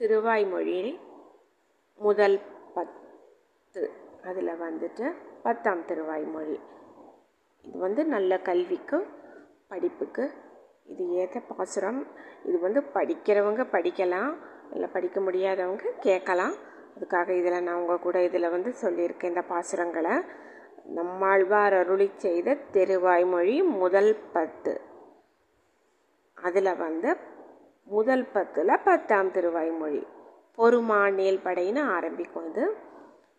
திருவாய்மொழி முதல் பத்து அதில் வந்துட்டு பத்தாம் திருவாய்மொழி. இது வந்து நல்ல கல்விக்கு படிப்புக்கு இது ஏற்ற பாசுரம். இது வந்து படிக்கிறவங்க படிக்கலாம் இல்லை படிக்க முடியாதவங்க கேட்கலாம். அதுக்காக இதில் நான் உங்கள் கூட இதில் வந்து சொல்லியிருக்கேன் இந்த பாசுரங்களை. நம்மாழ்வார் அருளி செய்த திருவாய்மொழி முதல் பத்து. அதில் வந்து முதல் பத்தில் பத்தாம் திருவாய்மொழி. பொறுமானேல் படைன்னு ஆரம்பிக்கும் இது.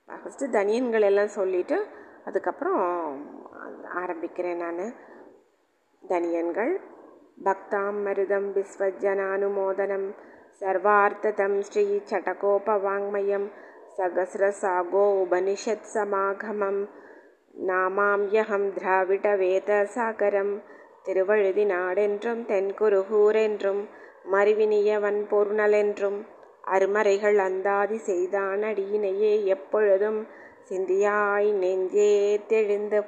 ஃபஸ்ட்டு தனியன்கள் எல்லாம் சொல்லிவிட்டு அதுக்கப்புறம் ஆரம்பிக்கிறேன் நான். தனியன்கள் பக்தாம் மருதம் விஸ்வஜனானுமோதனம் சர்வார்த்ததம் ஸ்ரீ சட்டகோபவாங்மயம் சகசிரசாகோ உபனிஷத் சமாகமம் நாமாம்யகம் திராவிட வேத சாகரம் திருவழுதி நாடென்றும் தென்குருகூரென்றும் என்றும் மறுவினியவன் பொருணலென்றும் அருமறைகள் அந்தாதி செய்தான் அடியினையே எப்பொழுதும் சிந்தியாய் நெஞ்சே தெழுந்து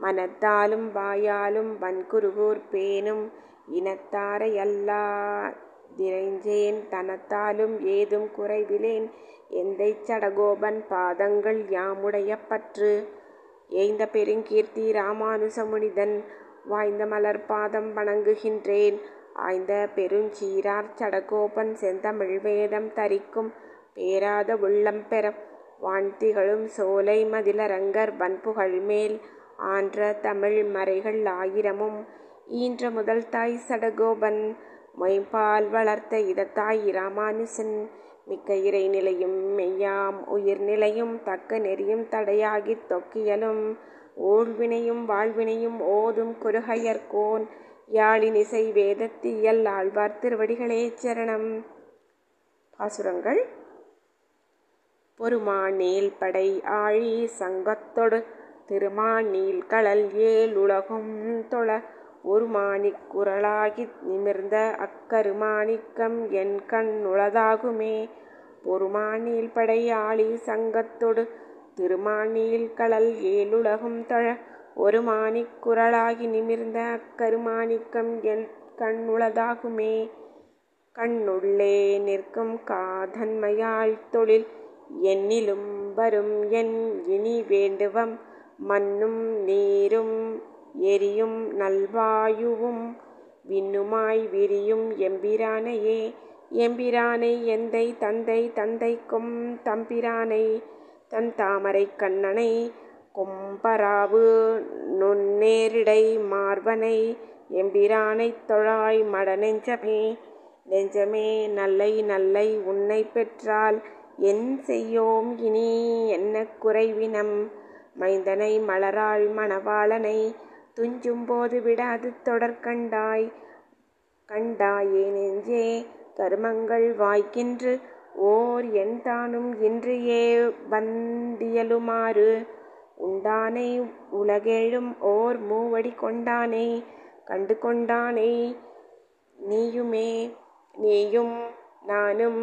மனத்தாலும் வாயாலும் வன்குருகூர் பேணும் இனத்தாரை அல்லா திரைஞ்சேன் தனத்தாலும் ஏதும் குறைவிலேன் எந்தை சடகோபன் பாதங்கள் யாமுடைய பற்று. ஏய்ந்த பெருங்கீர்த்தி ராமானுசமுனிதன் வாய்ந்த மலர் பாதம் வணங்குகின்றேன். ஆய்ந்த பெருஞ்சீரார் சடகோபன் செந்தமிழ் வேதம் தரிக்கும் பேராத உள்ளம் பெற வான்திகளும் சோலை மதிலரங்கர் வன்புகழ் மேல் ஆன்ற தமிழ் மறைகள் ஆயிரமும். ஈன்ற முதல் தாய் சடகோபன் மொய்பால் வளர்த்த இதத்தாய் இராமானுசன் மிக்க இறை நிலையும் மெய்யாம் உயிர் நிலையும் தக்க நெறியும் தடையாகித் தொக்கியலும். ஊழ்வினையும் வாழ்வினையும் ஓதும் குருகையர்கோன் யாழினிசை வேதத்தியல் ஆழ்வார் திருவடிகளே சரணம். பாசுரங்கள். பொறுமானேல் படை ஆழி சங்கத்தொடு திருமானீல் களல் ஏல் உலகும் தொழ ஒரு மாணிக் குரலாகி நிமிர்ந்த அக்கருமாணிக்கம் என் கண் உளதாகுமே. பொறுமானீல் படை ஆழி சங்கத்தொடு திருமானீல் களல் ஏழுலகும் தழ ஒரு மாணிக் குரலாகி நிமிர்ந்த அக்கருமாணிக்கம் என் கண்ணுளதாகுமே. கண்ணுள்ளே நிற்கும் காதன்மையாள் தொழில் என்னிலும் வரும் என் இனி வேண்டுவம் மண்ணும் நீரும் எரியும் நல்வாயுவும் விண்ணுமாய் விரியும் எம்பிரானையே. எம்பிரானை எந்தை தந்தை தந்தைக்கும் தம்பிரானை தன் தாமரை கண்ணனை கொம்பராவு நுண்ணேரிடை மார்பனை எம்பிரானை தொழாய் மட நெஞ்சமே நெஞ்சமே நல்லை நல்லை உன்னை பெற்றால் என் செய்யோம் இனி என்ன குறைவினம்? மைந்தனை மலராள் மணவாளனை துஞ்சும் போது விடாது தொடர்கண்டாய் கண்டாயே. நெஞ்சே கருமங்கள் வாய்க்கின்று ஓர் என் தானும் இன்று ஏ வந்தியலுமாறு. உண்டானை உலகேழும் ஓர் மூவடி கொண்டானை கண்டு கொண்டானை நீயுமே நீயும் நானும்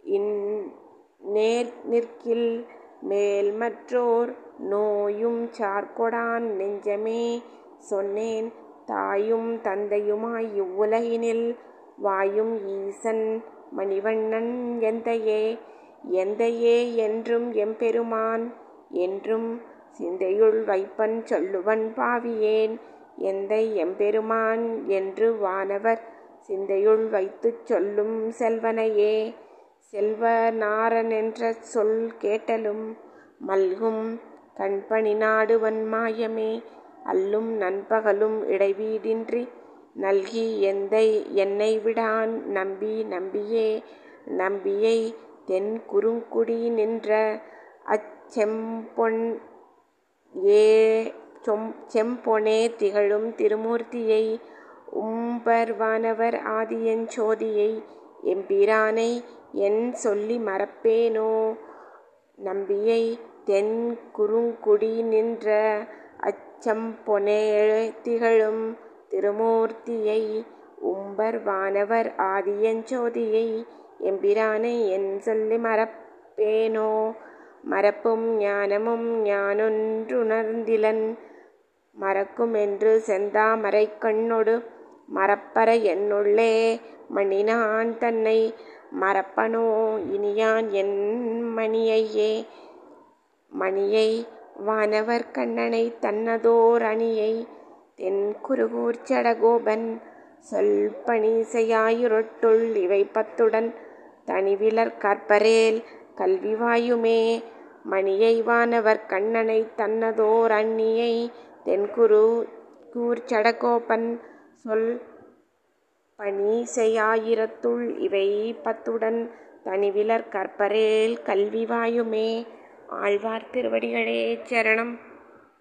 இன் நேர் நிற்கில் மேல் மற்றோர் நோயும் சார்கொடான் நெஞ்சமே. சொன்னேன் தாயும் தந்தையுமாய் இவ்வுலகினில் வாயும் ஈசன் மணிவண்ணன் எந்தையே. எந்தையே என்றும் எம்பெருமான் என்றும் சிந்தையுள் வைப்பன் சொல்லுவன் பாவியேன் எந்தை எம்பெருமான் என்று வானவர் சிந்தையுள் வைத்துச் சொல்லும் செல்வனையே. செல்வ நாரன் என்ற சொல் கேட்டலும் மல்கும் கண்பணி நாடுவன் மாயமே. அல்லும் நண்பகலும் இடைவீடின்றி நல்கி எந்தை என்னை விடான் நம்பி நம்பியே. நம்பியை தென் குறுங்குடி நின்ற அச்செம்பொன் ஏ சொம் செம்பொனே திகழும் திருமூர்த்தியை உம்பர்வானவர் ஆதியன் சோதியை எம்பிரானை என் சொல்லி மறப்பேனோ? நம்பியை தென் குறுங்குடி நின்ற அச்சம்பொனே திகழும் திருமூர்த்தியை உம்பர் வானவர் ஆதியஞ்சோதியை எம்பிரானை என் சொல்லி மறப்பேனோ? மறப்பும் ஞானமும் ஞானொன்றுணர்ந்திலன். மறக்குமென்று செந்தாமரை கண்ணொடு மறப்பற என்னுள்ளே மணினான் தன்னை மறப்பனோ இனியான் என் மணியையே. மணியை வானவர் கண்ணனை தன்னதோர் அணியை தென் குருகூர் சடகோபன் சொல் பணிசெயாயிருட்டுள் இவை பத்துடன் தனிவிலர் கற்பரேல் கல்வி வாயுமே மணியை வானவர் கண்ணனை தன்னதோர் அந்நியை தென்குரு கூர் சொல் சொல் பணிசெயாயிரத்துள் இவை பத்துடன் தனிவிலர் கற்பரேல் கல்வி வாயுமே ஆழ்வார் திருவடிகளே சரணம்.